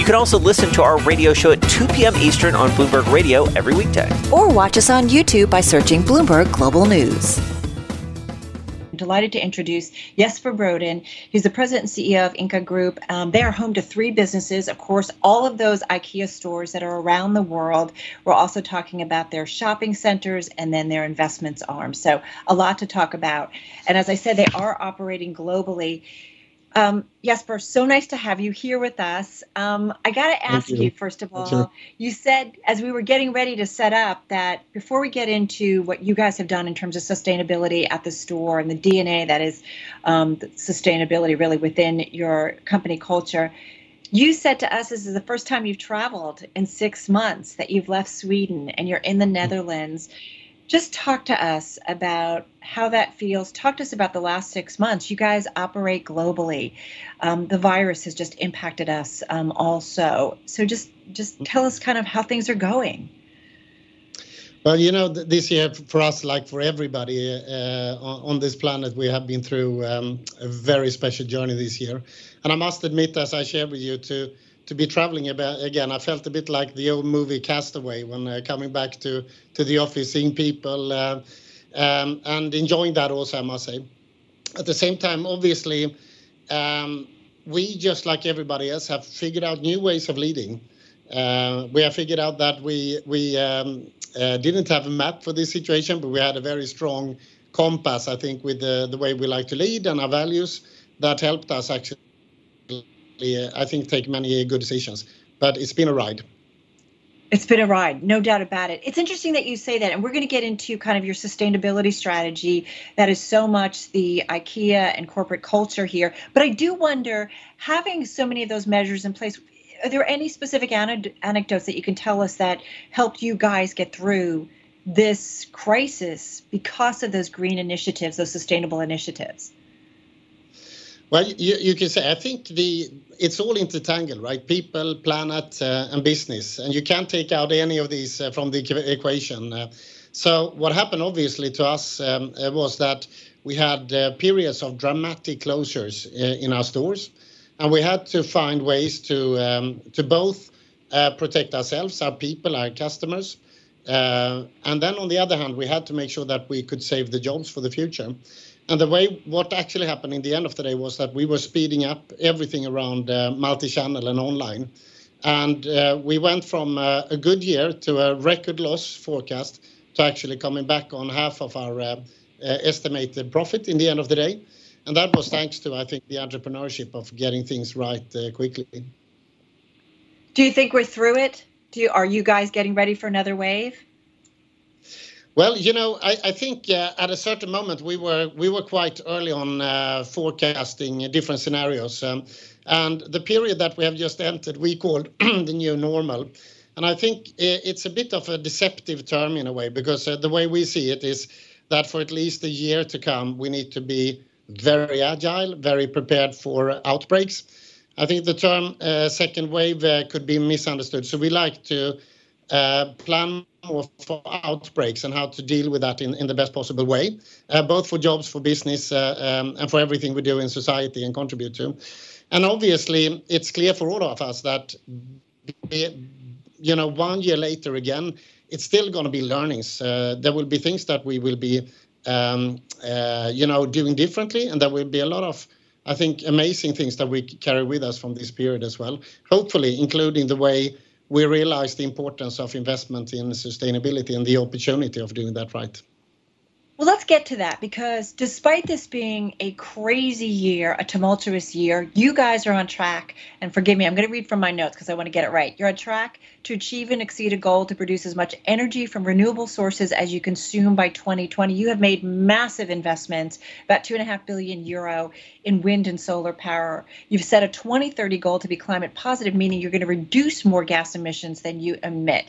You can also listen to our radio show at 2 p.m. Eastern on Bloomberg Radio every weekday. Or watch us on YouTube by searching Bloomberg Global News delighted to introduce Jesper Brodin, He's the president and CEO of Ingka Group. Um, they are home to three businesses, of course, all of those IKEA stores that are around the world. We're also talking about their shopping centers and then their investments arm. So, a lot to talk about. And as I said, they are operating globally. Um, Jesper, so nice to have you here with us. Um, I got to ask you. you. first of all, sure. you said as we were getting ready to set up that before we get into what you guys have done in terms of sustainability at the store and the DNA that is um, sustainability really within your company culture, you said to us this is the first time you've traveled in six months that you've left Sweden and you're in the mm-hmm. Netherlands. Mm-hmm just talk to us about how that feels. Talk to us about the last six months. You guys operate globally. Um, the virus has just impacted us um, also. So just just tell us kind of how things are going. Well, you know, this year for us, like for everybody uh, on this planet, we have been through um, a very special journey this year. And I must admit, as I shared with you, to to be traveling again. I felt a bit like the old movie Castaway when uh, coming back to to the office, seeing people, uh, um, and enjoying that also. I must say. At the same time, obviously, um, we just like everybody else have figured out new ways of leading. Uh, we have figured out that we we um, uh, didn't have a map for this situation, but we had a very strong compass, I think, with the, the way we like to lead and our values that helped us actually I think, take many uh, good decisions. But it's been a ride. It's been a ride, no doubt about it. It's interesting that you say that, and we're going to get into kind of your sustainability strategy. That is so much the IKEA and corporate culture here. But I do wonder, having so many of those measures in place, are there any specific anecdotes that you can tell us that helped you guys get through this crisis because of those green initiatives, those sustainable initiatives? Well, you, you can say I think the it's all intertangled, right? People, planet, uh, and business, and you can't take out any of these uh, from the equation. Uh, so what happened, obviously, to us um, uh, was that we had uh, periods of dramatic closures uh, in our stores, and we had to find ways to um, to both protect ourselves, our people, our customers, and then on the other hand, we had to make sure that we could save the jobs for the future. And the way what actually happened in the end of the day was that we were speeding up everything around uh, multi-channel and online. And uh, we went from uh, a good year to a record loss forecast to actually coming back on half of our uh, uh, estimated profit in the end of the day. And that was thanks to, I think, the entrepreneurship of getting things right uh, quickly. Do you think we're through it? Do you, are you guys getting ready for another wave? Well, you know, I, think uh, at a certain moment we were we were quite early on uh, forecasting different scenarios, um, and the period that we have just entered we called the new normal, and I think it's a bit of a deceptive term in a way because uh, the way we see it is that for at least a year to come we need to be very agile, very prepared for outbreaks. I think the term second wave could be misunderstood, so we like to uh, plan more for outbreaks and how to deal with that in, in the best possible way, uh, both for jobs, for business, uh, um, and for everything we do in society and contribute to. And obviously, it's clear for all of us that, you know, one year later again, it's still going to be learnings. Uh, there will be things that we will be, um, you know, doing differently, and there will be a lot of I think amazing things that we carry with us from this period as well. Hopefully, including the way we realize the importance of investment in sustainability and the opportunity of doing that right. Well, let's get to that because despite this being a crazy year, a tumultuous year, you guys are on track. And forgive me, I'm going to read from my notes because I want to get it right. You're on track to achieve and exceed a goal to produce as much energy from renewable sources as you consume by 2020. You have made massive investments, about two and a half billion euro in wind and solar power. You've set a 2030 goal to be climate positive, meaning you're going to reduce more gas emissions than you emit.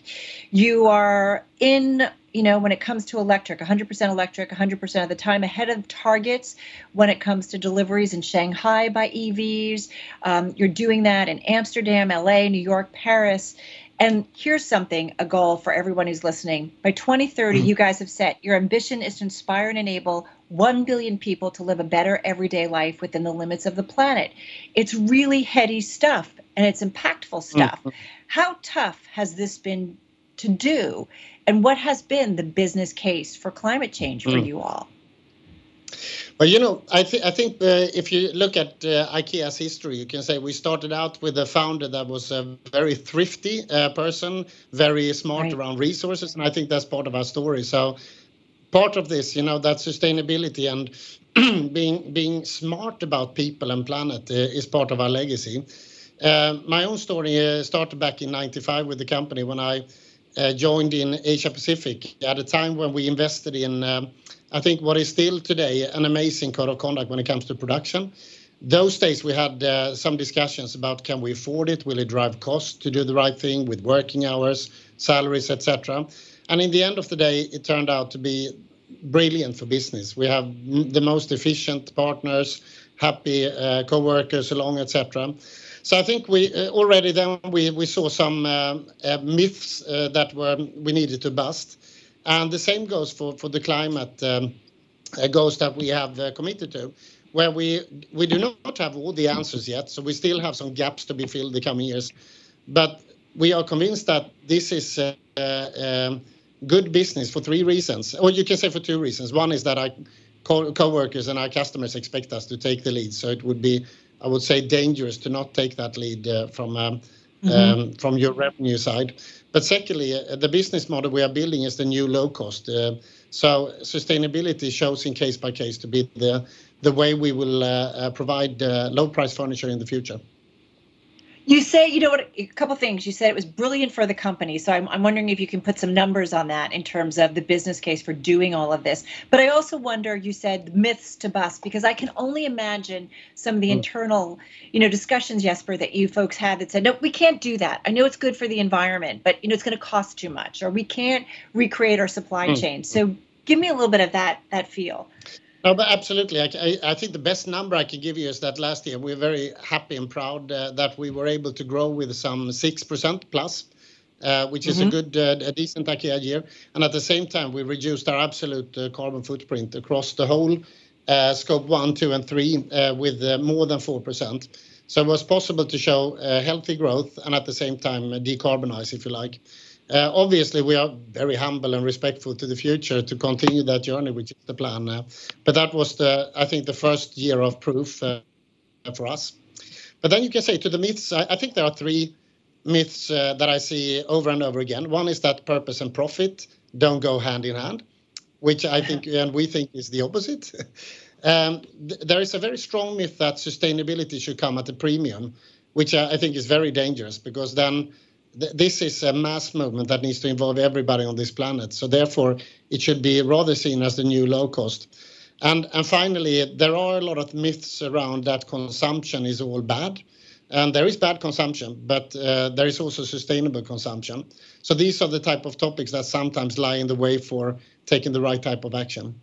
You are in you know, when it comes to electric, 100% electric, 100% of the time, ahead of targets when it comes to deliveries in Shanghai by EVs. Um, you're doing that in Amsterdam, LA, New York, Paris. And here's something a goal for everyone who's listening. By 2030, mm-hmm. you guys have set your ambition is to inspire and enable 1 billion people to live a better everyday life within the limits of the planet. It's really heady stuff and it's impactful stuff. Mm-hmm. How tough has this been to do? And what has been the business case for climate change for mm. you all? Well, you know, I, th- I think uh, if you look at uh, IKEA's history, you can say we started out with a founder that was a very thrifty uh, person, very smart right. around resources, and I think that's part of our story. So, part of this, you know, that sustainability and being being smart about people and planet uh, is part of our legacy. Uh, my own story uh, started back in '95 with the company when I joined in Asia Pacific at a time when we invested in. Um, I think what is still today an amazing code of conduct when it comes to production. Those days we had uh, some discussions about can we afford it? Will it drive costs to do the right thing with working hours, salaries, etc. And in the end of the day, it turned out to be brilliant for business. We have the most efficient partners, happy uh, co-workers along, etc. So I think we uh, already then we, saw some uh, myths that were we needed to bust. And the same goes for, the climate um, goals that we have committed to, where we, we do not have all the answers yet. So we still have some gaps to be filled the coming years. But we are convinced that this is um, good business for three reasons, or you can say for two reasons. One is that our co- workers and our customers expect us to take the lead. So it would be, I would say, dangerous to not take that lead uh, from um, mm-hmm. um, from your revenue side. But secondly, uh, the business model we are building is the new low cost. Uh, so sustainability shows in case by case to be the the way we will provide low price furniture in the future. You say, you know what, a couple things. You said it was brilliant for the company. So I'm, I'm wondering if you can put some numbers on that in terms of the business case for doing all of this. But I also wonder, you said myths to bust, because I can only imagine some of the mm. internal, you know, discussions, Jesper, that you folks had that said, no, we can't do that. I know it's good for the environment, but, you know, it's going to cost too much, or we can't recreate our supply mm. chain. So give me a little bit of that, that feel. No, but absolutely. I, I, think the best number I can give you is that last year we're very happy and proud uh, that we were able to grow with some 6% plus, uh, which is mm-hmm. a good, uh, a decent IKEA year. And at the same time, we reduced our absolute uh, carbon footprint across the whole uh, scope one, two, and three uh, with more than 4%. So it was possible to show healthy growth and at the same time decarbonize, if you like. Uh, obviously, we are very humble and respectful to the future to continue that journey, which is the plan. Uh, but that was the, I think, the first year of proof uh, for us. But then you can say to the myths, I, think there are three myths that I see over and over again. One is that purpose and profit don't go hand in hand, which I think and we think is the opposite. Um, there is a very strong myth that sustainability should come at a premium, which I think is very dangerous because then this is a mass movement that needs to involve everybody on this planet. So therefore, it should be rather seen as the new low cost. And and finally, there are a lot of myths around that consumption is all bad. And there is bad consumption, but uh, there is also sustainable consumption. So these are the type of topics that sometimes lie in the way for taking the right type of action.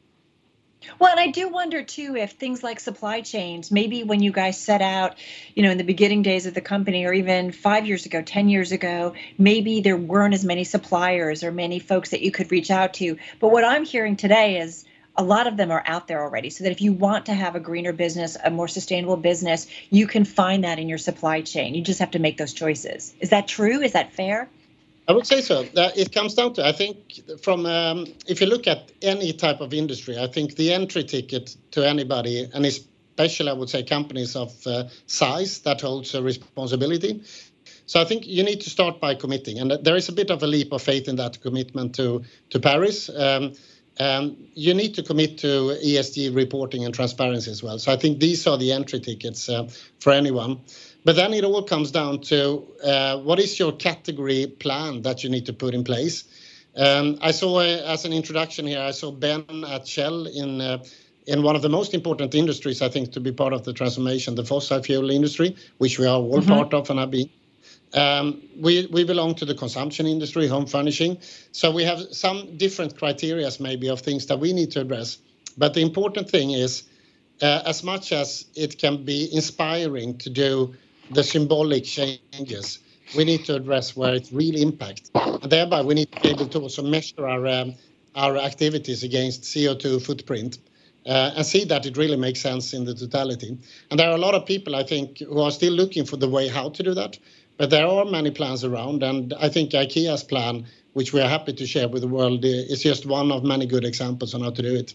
Well, and I do wonder too if things like supply chains, maybe when you guys set out, you know, in the beginning days of the company, or even five years ago, 10 years ago, maybe there weren't as many suppliers or many folks that you could reach out to. But what I'm hearing today is a lot of them are out there already. So that if you want to have a greener business, a more sustainable business, you can find that in your supply chain. You just have to make those choices. Is that true? Is that fair? I would say so. It comes down to, I think, from um, if you look at any type of industry, I think the entry ticket to anybody, and especially I would say companies of uh, size that holds a responsibility. So I think you need to start by committing, and there is a bit of a leap of faith in that commitment to to Paris. Um, um, you need to commit to ESG reporting and transparency as well. So I think these are the entry tickets uh, for anyone. But then it all comes down to uh, what is your category plan that you need to put in place. Um, I saw, uh, as an introduction here, I saw Ben at Shell in uh, in one of the most important industries, I think, to be part of the transformation, the fossil fuel industry, which we are all mm-hmm. part of and have been. We we belong to the consumption industry, home furnishing, so we have some different criteria maybe of things that we need to address. But the important thing is, as much as it can be inspiring to do the symbolic changes, we need to address where it really impacts. And Thereby, we need to be able to also measure our um, our activities against CO2 footprint, uh, and see that it really makes sense in the totality. And there are a lot of people, I think, who are still looking for the way how to do that, but there are many plans around, and I think IKEA's plan, which we are happy to share with the world, uh, is just one of many good examples on how to do it.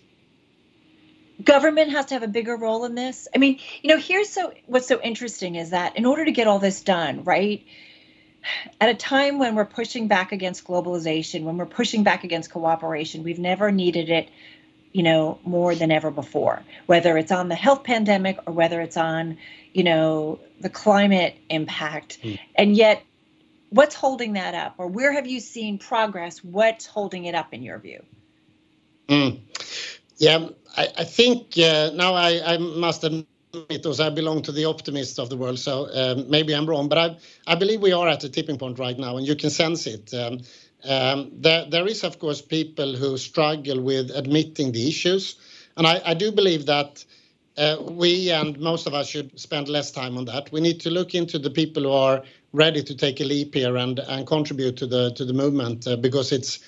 Government has to have a bigger role in this. I mean, you know, here's so what's so interesting is that in order to get all this done, right, at a time when we're pushing back against globalization, when we're pushing back against cooperation, we've never needed it, you know, more than ever before, whether it's on the health pandemic or whether it's on, you know, the climate impact. Hmm. And yet, what's holding that up? Or where have you seen progress? What's holding it up in your view? Hmm. Yeah. I think uh, now I must admit also I belong to the optimists of the world, so um, maybe I'm wrong, but I believe we are at a tipping point right now, and you can sense it. Um, um, there is, of course, people who struggle with admitting the issues, and I do believe that uh, we and most of us should spend less time on that. We need to look into the people who are ready to take a leap here and contribute to the movement, uh, because it's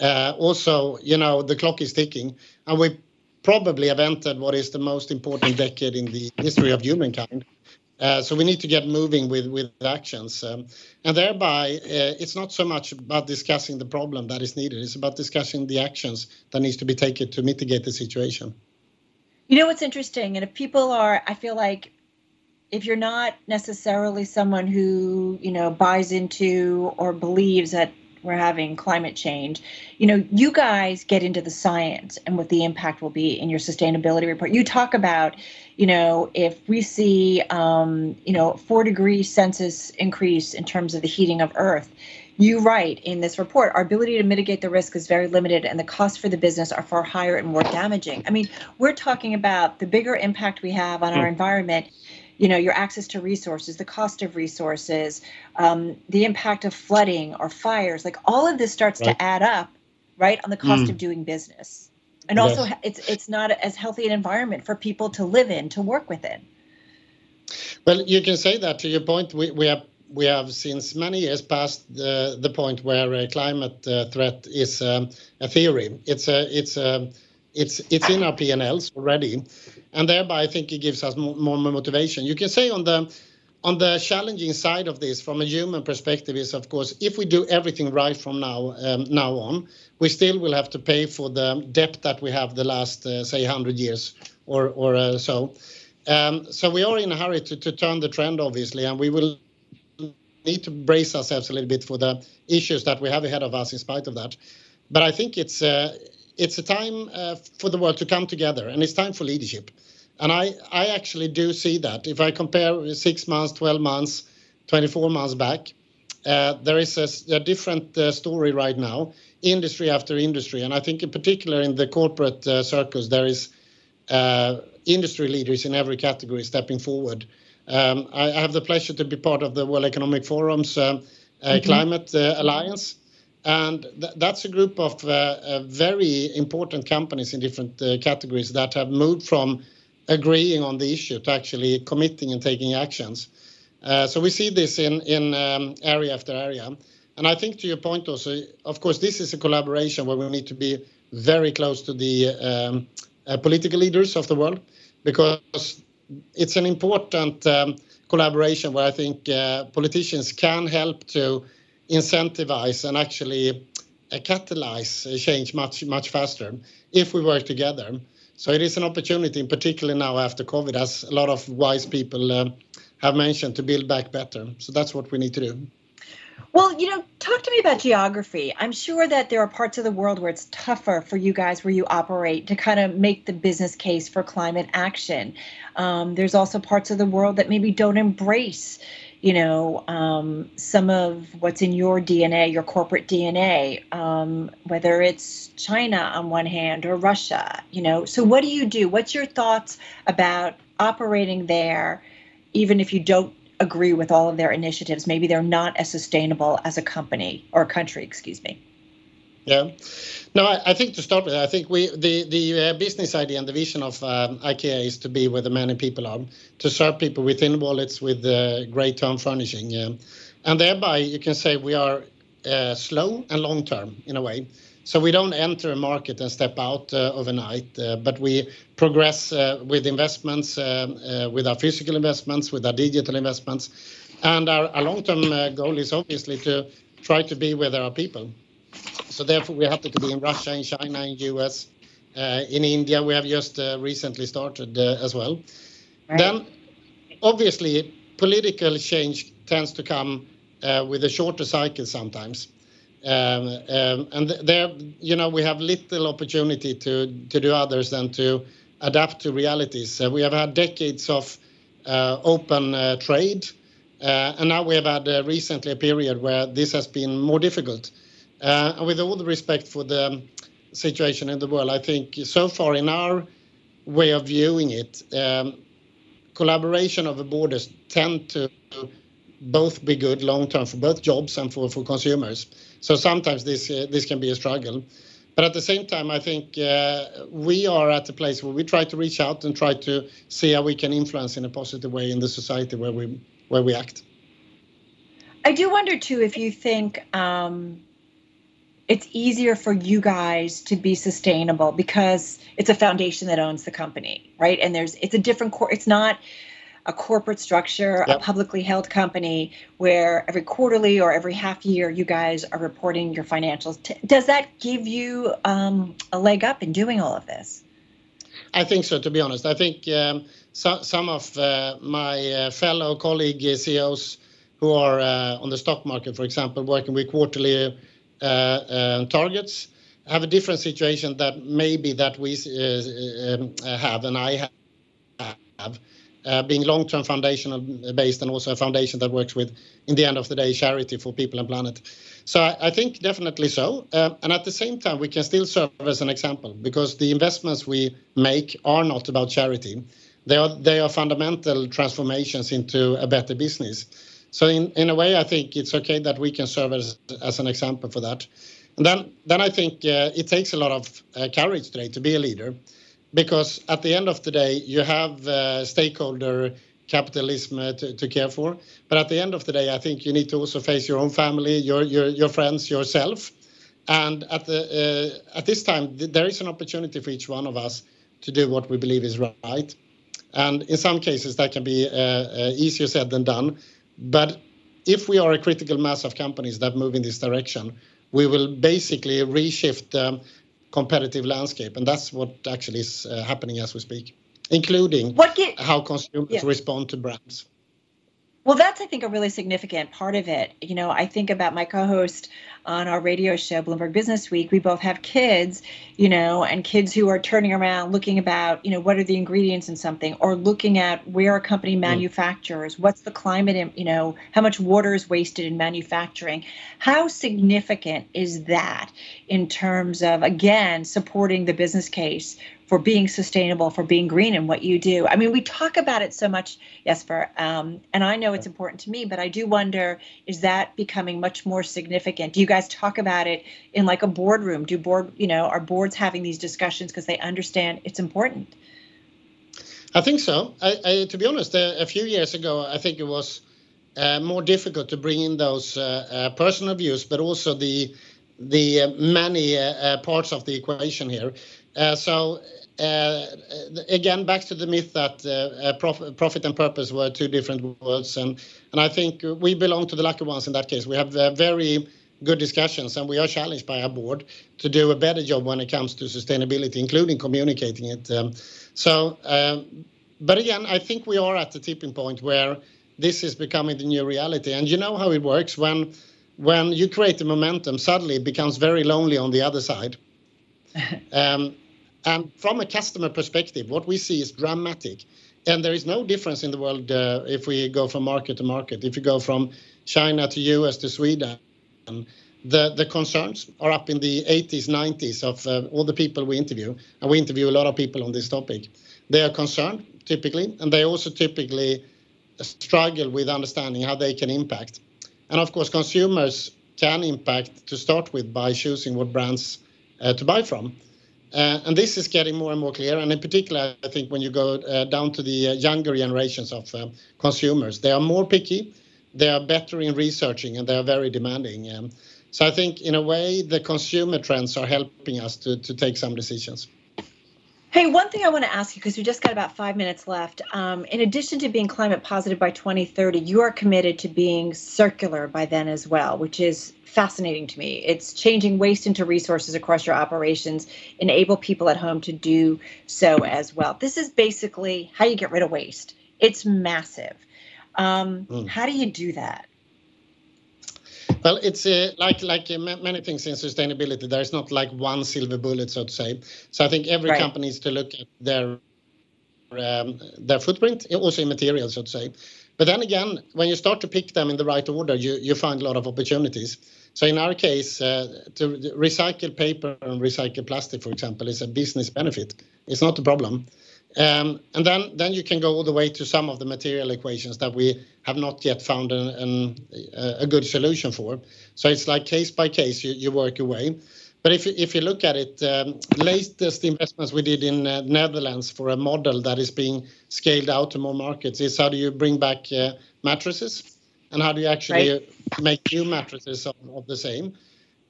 Uh, also, you know, the clock is ticking, and we probably have entered what is the most important decade in the history of humankind. Uh, so we need to get moving with actions. Um, and thereby, uh, it's not so much about discussing the problem that is needed, it's about discussing the actions that needs to be taken to mitigate the situation. You know what's interesting, and if people are, I feel like if you're not necessarily someone who, you know, buys into or believes that we're having climate change, you know, you guys get into the science and what the impact will be in your sustainability report. You talk about, you know, if we see, um, you know, 4-degree Celsius increase in terms of the heating of Earth, you write in this report, "Our ability to mitigate the risk is very limited, and the costs for the business are far higher and more damaging." I mean, we're talking about the bigger impact we have on our hmm. environment, you know, your access to resources, the cost of resources, um, the impact of flooding or fires. Like, all of this starts to add up, right, on the cost of mm. doing business. Yes. Also, it's it's not as healthy an environment for people to live in, to work within. Well, you can say that. To your point, we we have we have since many years passed the the point where a climate uh, threat is um, a theory. It's in our P&Ls already, and thereby I think it gives us more motivation. You can say on the challenging side of this from a human perspective is, of course, if we do everything right from now um, on, we still will have to pay for the debt that we have the last, uh, say, 100 years or uh, so. Um so we are in a hurry to turn the trend, obviously, and we will need to brace ourselves a little bit for the issues that we have ahead of us in spite of that. But I think it's uh, a time uh, for the world to come together, and it's time for leadership. And i i actually do see that. If I compare six months, 12 months, 24 months back, uh, there is a different uh, story right now, industry after industry, and I think in particular in the corporate circles, there is industry leaders in every category stepping forward. Um, I have the pleasure to be part of the World Economic Forum's um, mm-hmm. Climate Alliance, and that's a group of uh, uh, very important companies in different uh, categories that have moved from agreeing on the issue to actually committing and taking actions. So we see this in um, area after area. And I think to your point also, of course, this is a collaboration where we need to be very close to the um, political leaders of the world because it's an important um, collaboration where I think politicians can help to incentivize and actually uh, catalyze uh, change much much faster if we work together. So it is an opportunity, in particular now after COVID, as a lot of wise people uh, have mentioned, to build back better. So that's what we need to do. Well, you know, talk to me about geography. I'm sure that there are parts of the world where it's tougher for you guys where you operate to kind of make the business case for climate action. Um, there's also parts of the world that maybe don't embrace, you know, um, some of what's in your DNA, your corporate DNA, um, whether it's China on one hand or Russia, you know. So, what do you do? What's your thoughts about operating there, even if you don't agree with all of their initiatives. Maybe they're not as sustainable as a company or a country, excuse me. Yeah. No, I, think to start with, I think we the the uh, business idea and the vision of um, IKEA is to be where the many people are, to serve people with thin wallets with uh, great home furnishing, and thereby you can say we are uh, slow and long term in a way. So we don't enter a market and step out uh, overnight, uh, but we progress uh, with investments, um, uh, with our physical investments, with our digital investments, and our, our long-term uh, goal is obviously to try to be where there are people. So therefore, we're happy to be in Russia, in China, in US, uh, in India. We have just recently started as well. Right. Then, obviously, political change tends to come with a shorter cycle sometimes. Um, um, and there, you know, we have little opportunity to to do others than to adapt to realities. Uh, we have had decades of uh, open uh, trade, uh, and now we have had uh, recently a period where this has been more difficult. Uh, and with all the respect for the situation in the world, I think so far in our way of viewing it, um, collaboration over borders tend to both be good long term for both jobs and for, consumers. So sometimes this uh, this can be a struggle. But at the same time, I think uh, we are at a place where we try to reach out and try to see how we can influence in a positive way in the society where we where we act. I do wonder too if you think um, it's easier for you guys to be sustainable because it's a foundation that owns the company, right? And there's it's a different core. It's not a corporate structure, yep. a publicly held company where every quarterly or every half year you guys are reporting your financials. Does that give you um, a leg up in doing all of this? I think so, to be honest. I think um, so, some of uh, my uh, fellow colleague CEOs who are uh, on the stock market, for example, working with quarterly uh, uh, targets, have a different situation that maybe that we uh, um, have and I have uh, being long-term foundational based and also a foundation that works with, in the end of the day, charity for people and planet. So I, think definitely so. Uh, and at the same time, we can still serve as an example because the investments we make are not about charity. They are they are fundamental transformations into a better business. So in, in a way, I think it's okay that we can serve as, as an example for that. And then then I think uh, it takes a lot of uh, courage today to be a leader because at the end of the day, you have uh, stakeholder capitalism uh, to, to care for. But at the end of the day, I think you need to also face your own family, your your, your friends, yourself. And at the uh, at this time, th- there is an opportunity for each one of us to do what we believe is right. And in some cases, that can be uh, easier said than done. But if we are a critical mass of companies that move in this direction, we will basically reshift the competitive landscape, and that's what actually is uh, happening as we speak, including get, how consumers yeah. respond to brands. Well, that's, I think, a really significant part of it. You know, I think about my co host on our radio show, Bloomberg Business Week. We both have kids, you know, and kids who are turning around looking about, you know, what are the ingredients in something or looking at where a company mm. manufactures, what's the climate, in, you know, how much water is wasted in manufacturing. How significant is that in terms of, again, supporting the business case for being sustainable, for being green in what you do. I mean, we talk about it so much, Jesper, um, and I know it's important to me, but I do wonder is that becoming much more significant? Do you guys talk about it in like a boardroom? Do board, you know, are boards having these discussions because they understand it's important? I think so. I, I, to be honest, uh, a few years ago, I think it was uh, more difficult to bring in those uh, uh personal views, but also the the uh, many uh, parts of the equation here. Uh, so uh, again, back to the myth that uh, prof- profit and purpose were two different worlds, and and I think we belong to the lucky ones in that case. We have very good discussions, and we are challenged by our board to do a better job when it comes to sustainability, including communicating it. Um, so, um, but again, I think we are at the tipping point where this is becoming the new reality, and you know how it works when when you create the momentum, suddenly it becomes very lonely on the other side. um, and from a customer perspective, what we see is dramatic. And there is no difference in the world uh, if we go from market to market. If you go from China to US to Sweden, the, the concerns are up in the 80s, 90s of uh, all the people we interview. And we interview a lot of people on this topic. They are concerned, typically, and they also typically struggle with understanding how they can impact. And of course, consumers can impact to start with by choosing what brands uh, to buy from. Uh, and this is getting more and more clear. And in particular, I think when you go uh, down to the uh, younger generations of um, consumers, they are more picky, they are better in researching, and they are very demanding. Um, so I think, in a way, the consumer trends are helping us to, to take some decisions. Hey, one thing I want to ask you because we just got about five minutes left. Um, in addition to being climate positive by 2030, you are committed to being circular by then as well, which is fascinating to me. It's changing waste into resources across your operations, enable people at home to do so as well. This is basically how you get rid of waste. It's massive. Um, mm. How do you do that? Well, it's uh, like like uh, many things in sustainability. There is not like one silver bullet, so to say. So I think every right. company needs to look at their um, their footprint, also in materials, so to say. But then again, when you start to pick them in the right order, you you find a lot of opportunities. So in our case, uh, to recycle paper and recycle plastic, for example, is a business benefit. It's not a problem. Um, and then, then you can go all the way to some of the material equations that we have not yet found an, an, a good solution for. So it's like case by case, you, you work away. But if, if you look at it, um, latest investments we did in uh, Netherlands for a model that is being scaled out to more markets is how do you bring back uh, mattresses and how do you actually right. make new mattresses of, of, the same.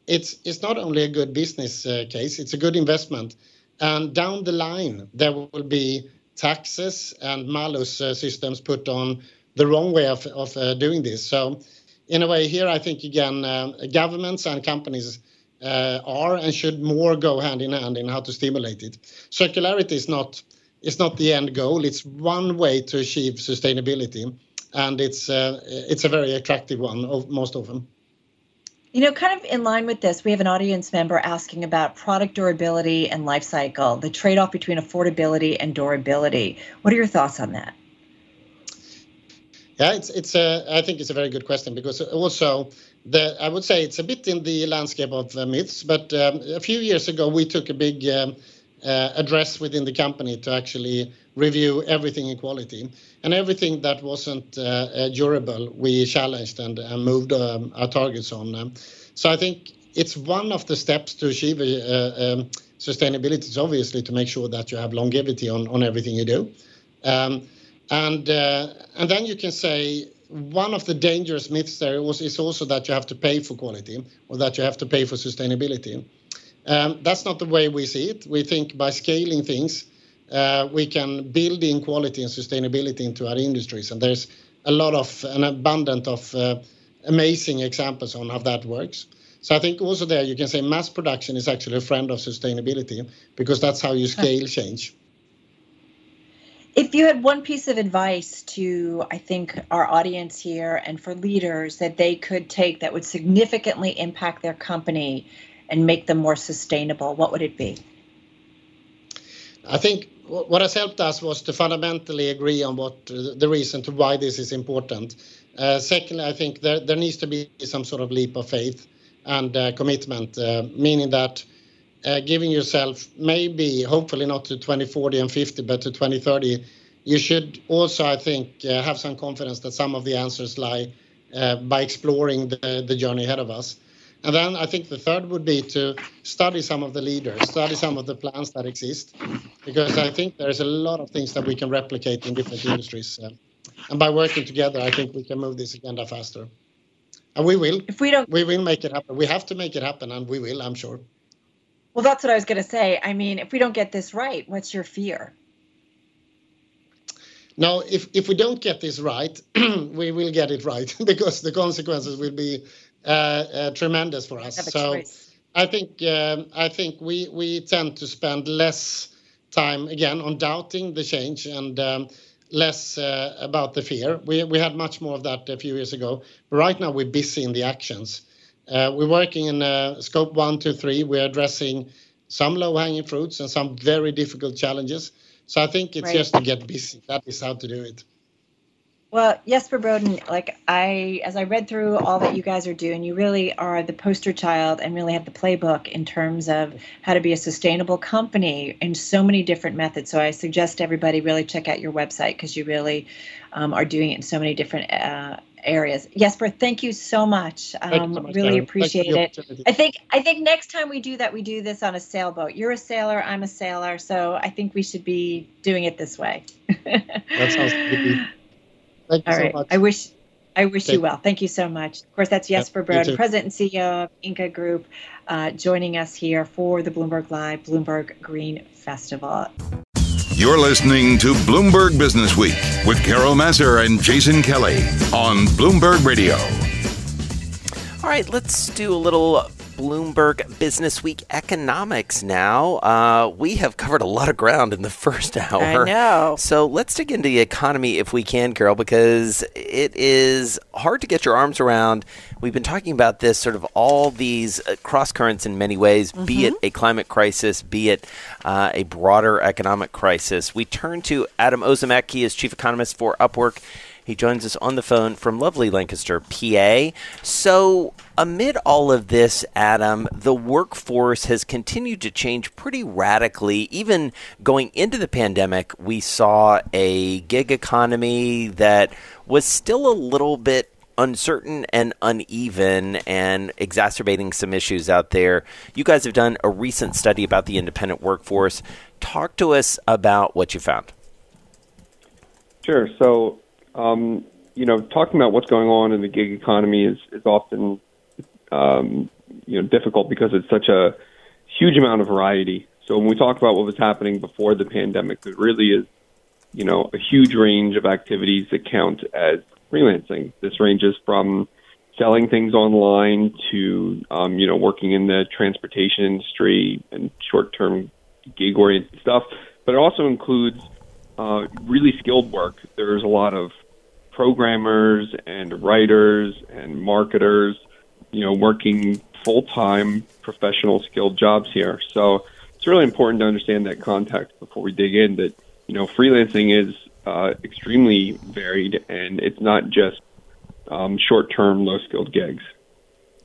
It's, it's not only a good business uh, case, it's a good investment and down the line, there will be taxes and malus uh, systems put on the wrong way of, of uh, doing this. So, in a way, here I think again, uh, governments and companies are and should more go hand in hand in how to stimulate it. Circularity is not not the end goal. It's one way to achieve sustainability, and it's it's a very attractive one of, most often. You know, kind of in line with this, we have an audience member asking about product durability and life cycle, the trade off between affordability and durability. What are your thoughts on that? Yeah, it's it's a I think it's a very good question because also the I would say it's a bit in the landscape of uh, myths, but um, a few years ago we took a big um, uh, address within the company to actually review everything in quality. And everything that wasn't uh, uh, durable, we challenged and moved um, our targets on. Um, so I think it's one of the steps to achieve um, sustainability is obviously to make sure that you have longevity on, everything you do. And uh, and then you can say one of the dangerous myths there is also that you have to pay for quality or that you have to pay for sustainability. That's not the way we see it. We think by scaling things, uh, we can build in quality and sustainability into our industries. And there's a lot of an abundant of uh, amazing examples on how that works. So I think also there you can say mass production is actually a friend of sustainability because that's how you scale change. If you had one piece of advice to, I think, our audience here and for leaders that they could take that would significantly impact their company and make them more sustainable, what would it be? I think what has helped us was to fundamentally agree on what uh, the reason to why this is important. Uh, secondly, I think there, there needs to be some sort of leap of faith and uh, commitment, uh, meaning that uh, giving yourself maybe, hopefully not to 2040 and 50, but to 2030, you should also, I think, uh, have some confidence that some of the answers lie by exploring the, the journey ahead of us. And then I think the third would be to study some of the leaders, study some of the plans that exist, because I think there's a lot of things that we can replicate in different industries. Uh, and by working together, I think we can move this agenda faster. And we will. If we don't, we will make it happen. We have to make it happen, and we will. I'm sure. Well, that's what I was going to say. I mean, if we don't get this right, what's your fear? Now, if, if we don't get this right, we will get it right because the consequences will be tremendous for us. So I think um, I think we we tend to spend less time again on doubting the change and um, less uh, about the fear. We we had much more of that a few years ago. But right now we're busy in the actions. Uh, we're working in uh, scope one, two, three. We're addressing some low-hanging fruits and some very difficult challenges. So I think it's just to get busy. That is how to do it. Well, Jesper Brodin, like I, as I read through all that you guys are doing, you really are the poster child and really have the playbook in terms of how to be a sustainable company in so many different methods. So I suggest everybody really check out your website because you really um, are doing it in so many different uh, areas. Jesper, thank you so much. Um, so much really Karen. appreciate it. I think I think next time we do that, we do this on a sailboat. You're a sailor, I'm a sailor, so I think we should be doing it this way. that sounds good. Thank you All so right. much. I wish I wish Thank you well. Thank you so much. Of course, that's Jesper yep, Brodin, President and CEO of Ingka Group, uh, joining us here for the Bloomberg Live Bloomberg Green Festival. You're listening to Bloomberg Business Week with Carol Massar and Jason Kelly on Bloomberg Radio. All right, let's do a little Bloomberg Business Week economics now. Uh, we have covered a lot of ground in the first hour. I know. So let's dig into the economy if we can, Carol, because it is hard to get your arms around. We've been talking about this sort of all these uh, cross currents in many ways, mm-hmm. be it a climate crisis, be it uh, a broader economic crisis. We turn to Adam Ozimek. He is chief economist for Upwork. He joins us on the phone from lovely Lancaster, PA. So, amid all of this, Adam, the workforce has continued to change pretty radically. Even going into the pandemic, we saw a gig economy that was still a little bit uncertain and uneven and exacerbating some issues out there. You guys have done a recent study about the independent workforce. Talk to us about what you found. Sure. So, um, you know, talking about what's going on in the gig economy is, is often, um, you know, difficult because it's such a huge amount of variety. So when we talk about what was happening before the pandemic, it really is, you know, a huge range of activities that count as freelancing. This ranges from selling things online to, um, you know, working in the transportation industry and short-term gig-oriented stuff. But it also includes uh, really skilled work. There's a lot of programmers and writers and marketers, you know, working full time professional skilled jobs here. So it's really important to understand that context before we dig in that, you know, freelancing is uh, extremely varied and it's not just um, short term, low skilled gigs.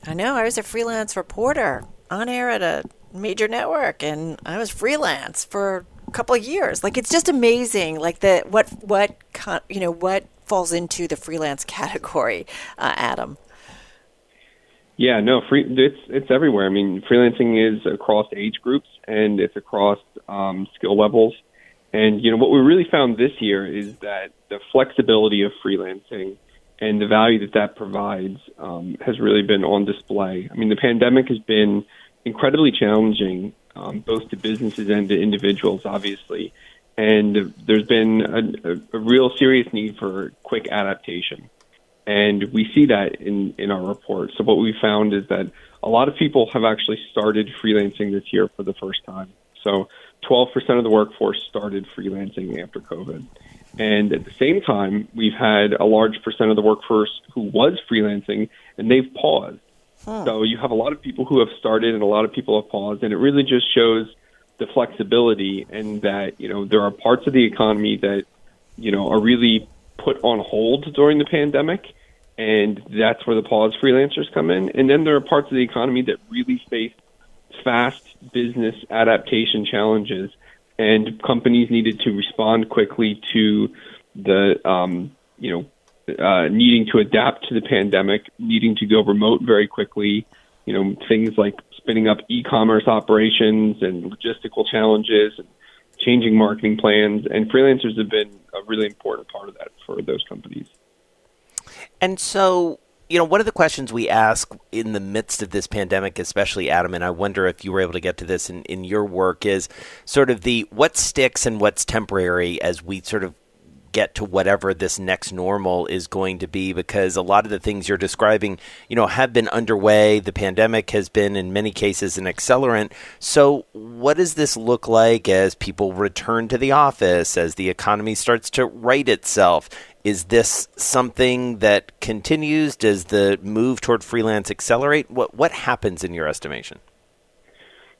I know. I was a freelance reporter on air at a major network and I was freelance for a couple of years. Like it's just amazing like the what what you know what falls into the freelance category, uh, Adam? Yeah, no, free, it's it's everywhere. I mean, freelancing is across age groups and it's across um, skill levels. And you know what we really found this year is that the flexibility of freelancing and the value that that provides um, has really been on display. I mean, the pandemic has been incredibly challenging, um, both to businesses and to individuals, obviously and there's been a, a, real serious need for quick adaptation. And we see that in, in our report. So what we found is that a lot of people have actually started freelancing this year for the first time. So 12% of the workforce started freelancing after COVID. And at the same time, we've had a large percent of the workforce who was freelancing and they've paused. Huh. So you have a lot of people who have started and a lot of people have paused. And it really just shows the flexibility and that you know there are parts of the economy that you know are really put on hold during the pandemic and that's where the pause freelancers come in. And then there are parts of the economy that really face fast business adaptation challenges and companies needed to respond quickly to the um, you know uh, needing to adapt to the pandemic needing to go remote very quickly you know things like spinning up e-commerce operations and logistical challenges and changing marketing plans and freelancers have been a really important part of that for those companies. And so you know, one of the questions we ask in the midst of this pandemic, especially Adam, and I wonder if you were able to get to this in, in your work, is sort of the what sticks and what's temporary as we sort of get to whatever this next normal is going to be because a lot of the things you're describing, you know, have been underway. The pandemic has been in many cases an accelerant. So, what does this look like as people return to the office, as the economy starts to right itself? Is this something that continues? Does the move toward freelance accelerate? What what happens in your estimation?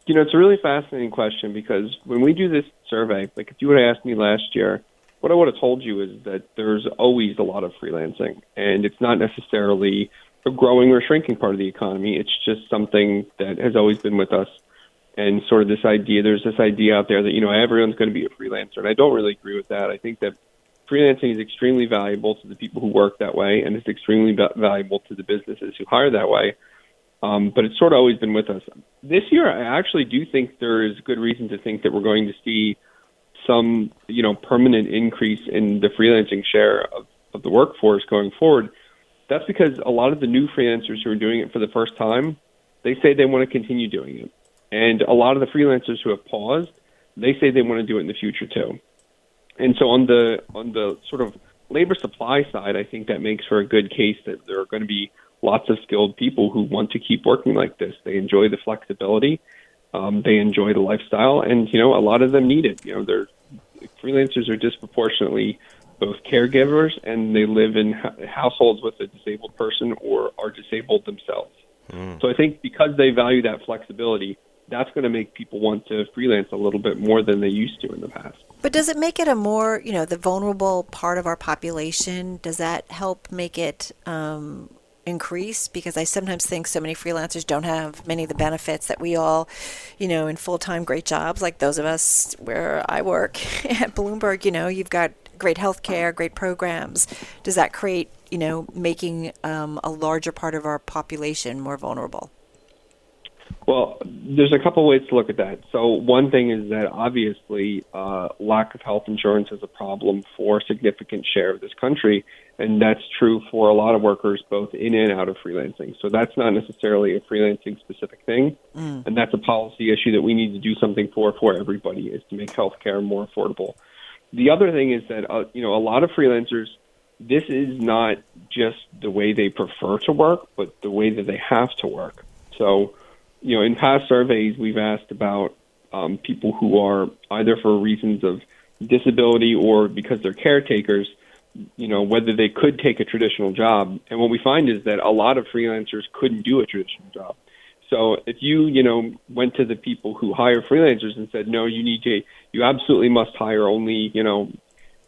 You know, it's a really fascinating question because when we do this survey, like if you would have asked me last year, what I would have told you is that there's always a lot of freelancing, and it's not necessarily a growing or shrinking part of the economy. It's just something that has always been with us. And sort of this idea, there's this idea out there that, you know, everyone's going to be a freelancer. And I don't really agree with that. I think that freelancing is extremely valuable to the people who work that way, and it's extremely valuable to the businesses who hire that way. Um, but it's sort of always been with us. This year, I actually do think there is good reason to think that we're going to see some, you know, permanent increase in the freelancing share of, of the workforce going forward. That's because a lot of the new freelancers who are doing it for the first time, they say they want to continue doing it. And a lot of the freelancers who have paused, they say they want to do it in the future too. And so on the on the sort of labor supply side, I think that makes for a good case that there are going to be lots of skilled people who want to keep working like this. They enjoy the flexibility, um, they enjoy the lifestyle, and you know a lot of them need it. You know, they're freelancers are disproportionately both caregivers and they live in households with a disabled person or are disabled themselves. Mm. So I think because they value that flexibility, that's going to make people want to freelance a little bit more than they used to in the past. But does it make it a more, you know, the vulnerable part of our population? Does that help make it um, increase? Because I sometimes think so many freelancers don't have many of the benefits that we all, you know, in full time great jobs like those of us where I work at Bloomberg, you know, you've got great health care, great programs. Does that create, you know, making um, a larger part of our population more vulnerable? Well, there's a couple ways to look at that. So one thing is that obviously uh, lack of health insurance is a problem for a significant share of this country, and that's true for a lot of workers both in and out of freelancing. So that's not necessarily a freelancing specific thing, mm. and that's a policy issue that we need to do something for for everybody is to make healthcare more affordable. The other thing is that uh, you know a lot of freelancers this is not just the way they prefer to work, but the way that they have to work. So you know, in past surveys, we've asked about um, people who are either for reasons of disability or because they're caretakers, you know, whether they could take a traditional job. And what we find is that a lot of freelancers couldn't do a traditional job. So if you, you know, went to the people who hire freelancers and said, no, you need to, you absolutely must hire only, you know,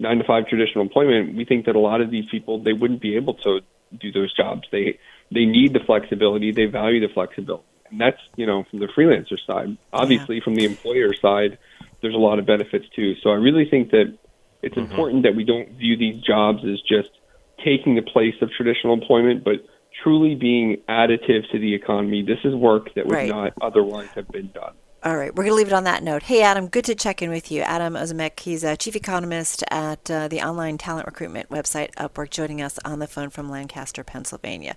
nine to five traditional employment, we think that a lot of these people, they wouldn't be able to do those jobs. They, they need the flexibility. They value the flexibility. And that's, you know, from the freelancer side. Obviously, yeah. from the employer side, there's a lot of benefits too. So I really think that it's mm-hmm. important that we don't view these jobs as just taking the place of traditional employment, but truly being additive to the economy. This is work that would right. not otherwise have been done. All right, we're going to leave it on that note. Hey, Adam, good to check in with you. Adam Ozimek, he's a chief economist at uh, the online talent recruitment website Upwork, joining us on the phone from Lancaster, Pennsylvania.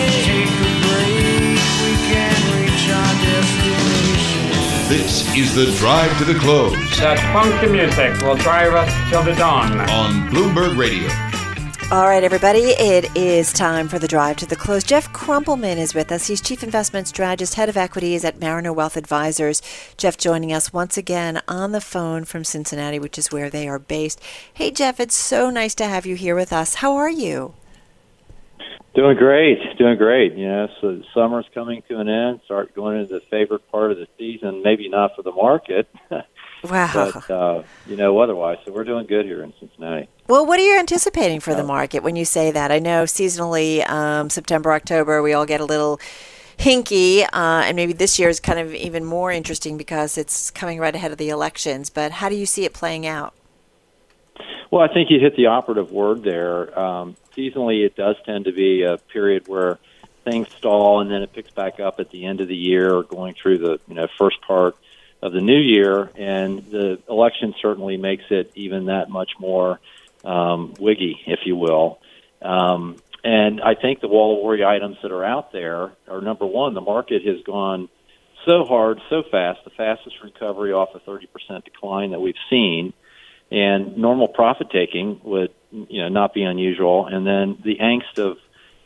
This is the drive to the close. That funky music will drive us till the dawn. On Bloomberg Radio. All right, everybody, it is time for the drive to the close. Jeff Krumpelman is with us. He's Chief Investment Strategist, Head of Equities at Mariner Wealth Advisors. Jeff joining us once again on the phone from Cincinnati, which is where they are based. Hey, Jeff, it's so nice to have you here with us. How are you? Doing great, doing great. You know, so summer's coming to an end. Start going into the favorite part of the season. Maybe not for the market. Wow. but uh, you know, otherwise, so we're doing good here in Cincinnati. Well, what are you anticipating for the market when you say that? I know seasonally, um, September, October, we all get a little hinky, uh, and maybe this year is kind of even more interesting because it's coming right ahead of the elections. But how do you see it playing out? Well, I think you hit the operative word there. Um, seasonally, it does tend to be a period where things stall and then it picks back up at the end of the year or going through the you know first part of the new year. And the election certainly makes it even that much more um, wiggy, if you will. Um, and I think the wall of worry items that are out there are number one, the market has gone so hard, so fast, the fastest recovery off a 30% decline that we've seen and normal profit taking would you know not be unusual and then the angst of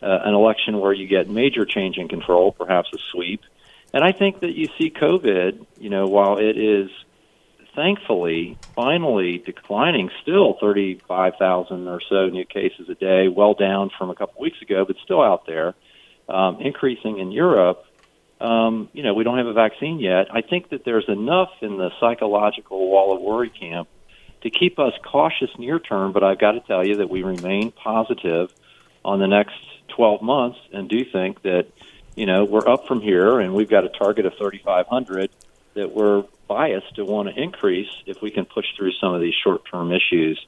uh, an election where you get major change in control, perhaps a sweep. And I think that you see COVID, you know, while it is thankfully finally declining, still 35,000 or so new cases a day, well down from a couple weeks ago, but still out there, um, increasing in Europe. Um, you know, we don't have a vaccine yet. I think that there's enough in the psychological wall of worry camp to keep us cautious near term, but I've got to tell you that we remain positive on the next 12 months and do think that, you know, we're up from here and we've got a target of 3,500 that we're biased to want to increase if we can push through some of these short-term issues,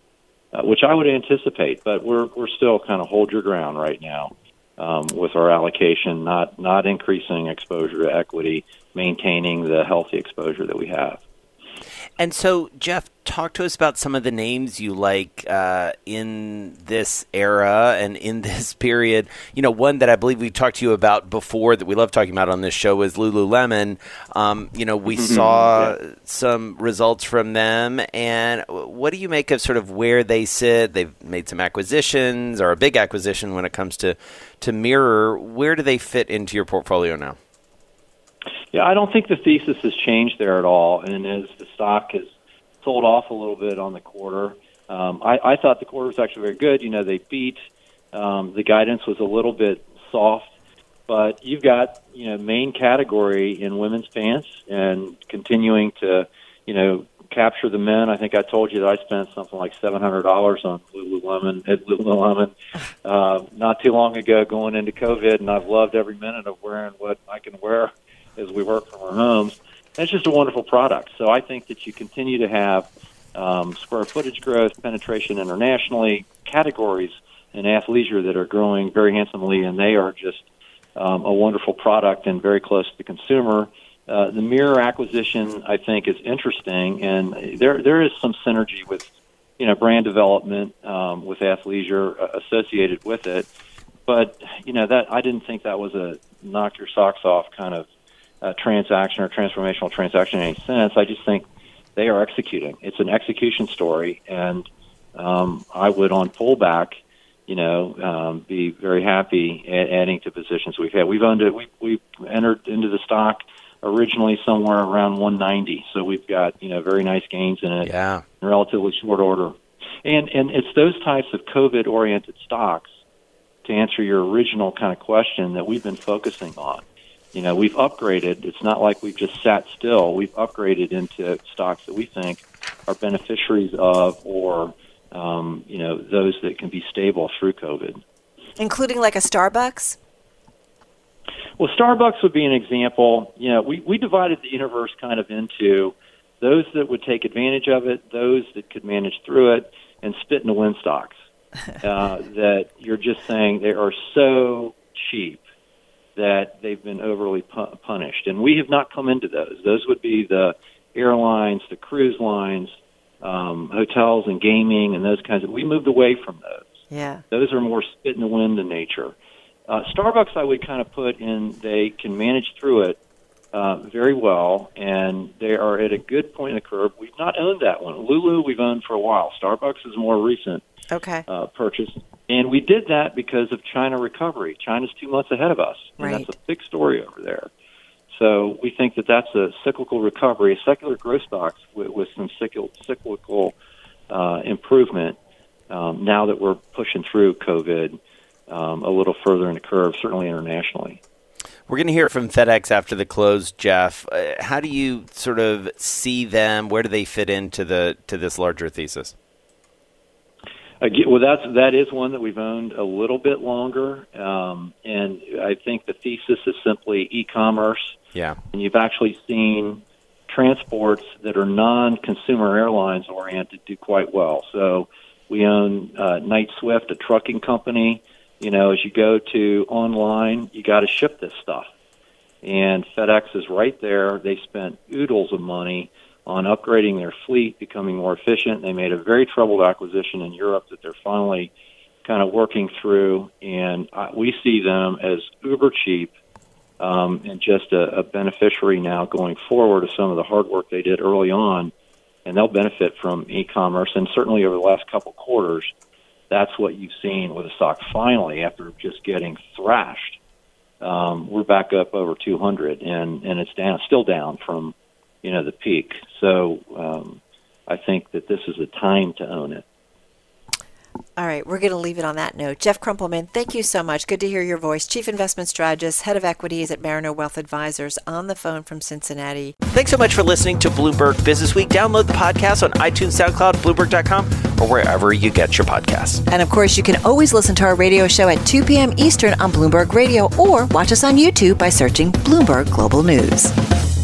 uh, which I would anticipate. But we're we're still kind of hold your ground right now um, with our allocation, not not increasing exposure to equity, maintaining the healthy exposure that we have. And so, Jeff, talk to us about some of the names you like uh, in this era and in this period. You know, one that I believe we talked to you about before that we love talking about on this show is Lululemon. Um, you know, we mm-hmm. saw yeah. some results from them. And what do you make of sort of where they sit? They've made some acquisitions or a big acquisition when it comes to, to Mirror. Where do they fit into your portfolio now? Yeah, I don't think the thesis has changed there at all. And as the stock has sold off a little bit on the quarter, um, I, I thought the quarter was actually very good. You know, they beat. Um, the guidance was a little bit soft, but you've got you know main category in women's pants and continuing to you know capture the men. I think I told you that I spent something like seven hundred dollars on Lululemon at Lululemon uh, not too long ago, going into COVID, and I've loved every minute of wearing what I can wear as we work from our homes. And it's just a wonderful product. So I think that you continue to have um, square footage growth, penetration internationally, categories in athleisure that are growing very handsomely, and they are just um, a wonderful product and very close to the consumer. Uh, the mirror acquisition, I think, is interesting, and there there is some synergy with, you know, brand development um, with athleisure uh, associated with it. But you know that I didn't think that was a knock your socks off kind of uh, transaction or transformational transaction in any sense. I just think they are executing. It's an execution story, and um, I would on pullback, you know, um, be very happy at adding to positions we've had. We've owned it. We we entered into the stock originally somewhere around 190, so we've got you know very nice gains in it. Yeah, in relatively short order, and and it's those types of COVID oriented stocks. To answer your original kind of question that we've been focusing on you know, we've upgraded. It's not like we've just sat still. We've upgraded into stocks that we think are beneficiaries of or, um, you know, those that can be stable through COVID. Including like a Starbucks? Well, Starbucks would be an example. You know, we, we divided the universe kind of into those that would take advantage of it, those that could manage through it, and spit in the wind stocks. uh, that you're just saying they are so cheap that they've been overly pu- punished. And we have not come into those. Those would be the airlines, the cruise lines, um, hotels and gaming and those kinds of. We moved away from those. Yeah. Those are more spit in the wind in nature. Uh, Starbucks, I would kind of put in. They can manage through it uh, very well, and they are at a good point in the curve. We've not owned that one. Lulu, we've owned for a while. Starbucks is more recent. Okay. Uh, purchase. And we did that because of China recovery. China's two months ahead of us. And that's a big story over there. So we think that that's a cyclical recovery, secular growth stocks with, with some cyclical, cyclical uh, improvement um, now that we're pushing through COVID um, a little further in the curve, certainly internationally. We're going to hear from FedEx after the close, Jeff. Uh, how do you sort of see them? Where do they fit into the to this larger thesis? Again, well, that's that is one that we've owned a little bit longer, um, and I think the thesis is simply e-commerce. Yeah, and you've actually seen transports that are non-consumer airlines oriented do quite well. So we own uh, Knight Swift, a trucking company. You know, as you go to online, you got to ship this stuff, and FedEx is right there. They spent oodles of money on upgrading their fleet, becoming more efficient. They made a very troubled acquisition in Europe that they're finally kind of working through, and uh, we see them as uber cheap um, and just a, a beneficiary now going forward of some of the hard work they did early on, and they'll benefit from e-commerce. And certainly over the last couple quarters, that's what you've seen with the stock finally after just getting thrashed. Um, we're back up over 200, and and it's down, still down from, you know, the peak. So um, I think that this is a time to own it. All right, we're going to leave it on that note. Jeff Krumpelman, thank you so much. Good to hear your voice. Chief Investment Strategist, Head of Equities at Mariner Wealth Advisors, on the phone from Cincinnati. Thanks so much for listening to Bloomberg Business Week. Download the podcast on iTunes, SoundCloud, Bloomberg.com, or wherever you get your podcasts. And of course, you can always listen to our radio show at 2 p.m. Eastern on Bloomberg Radio or watch us on YouTube by searching Bloomberg Global News.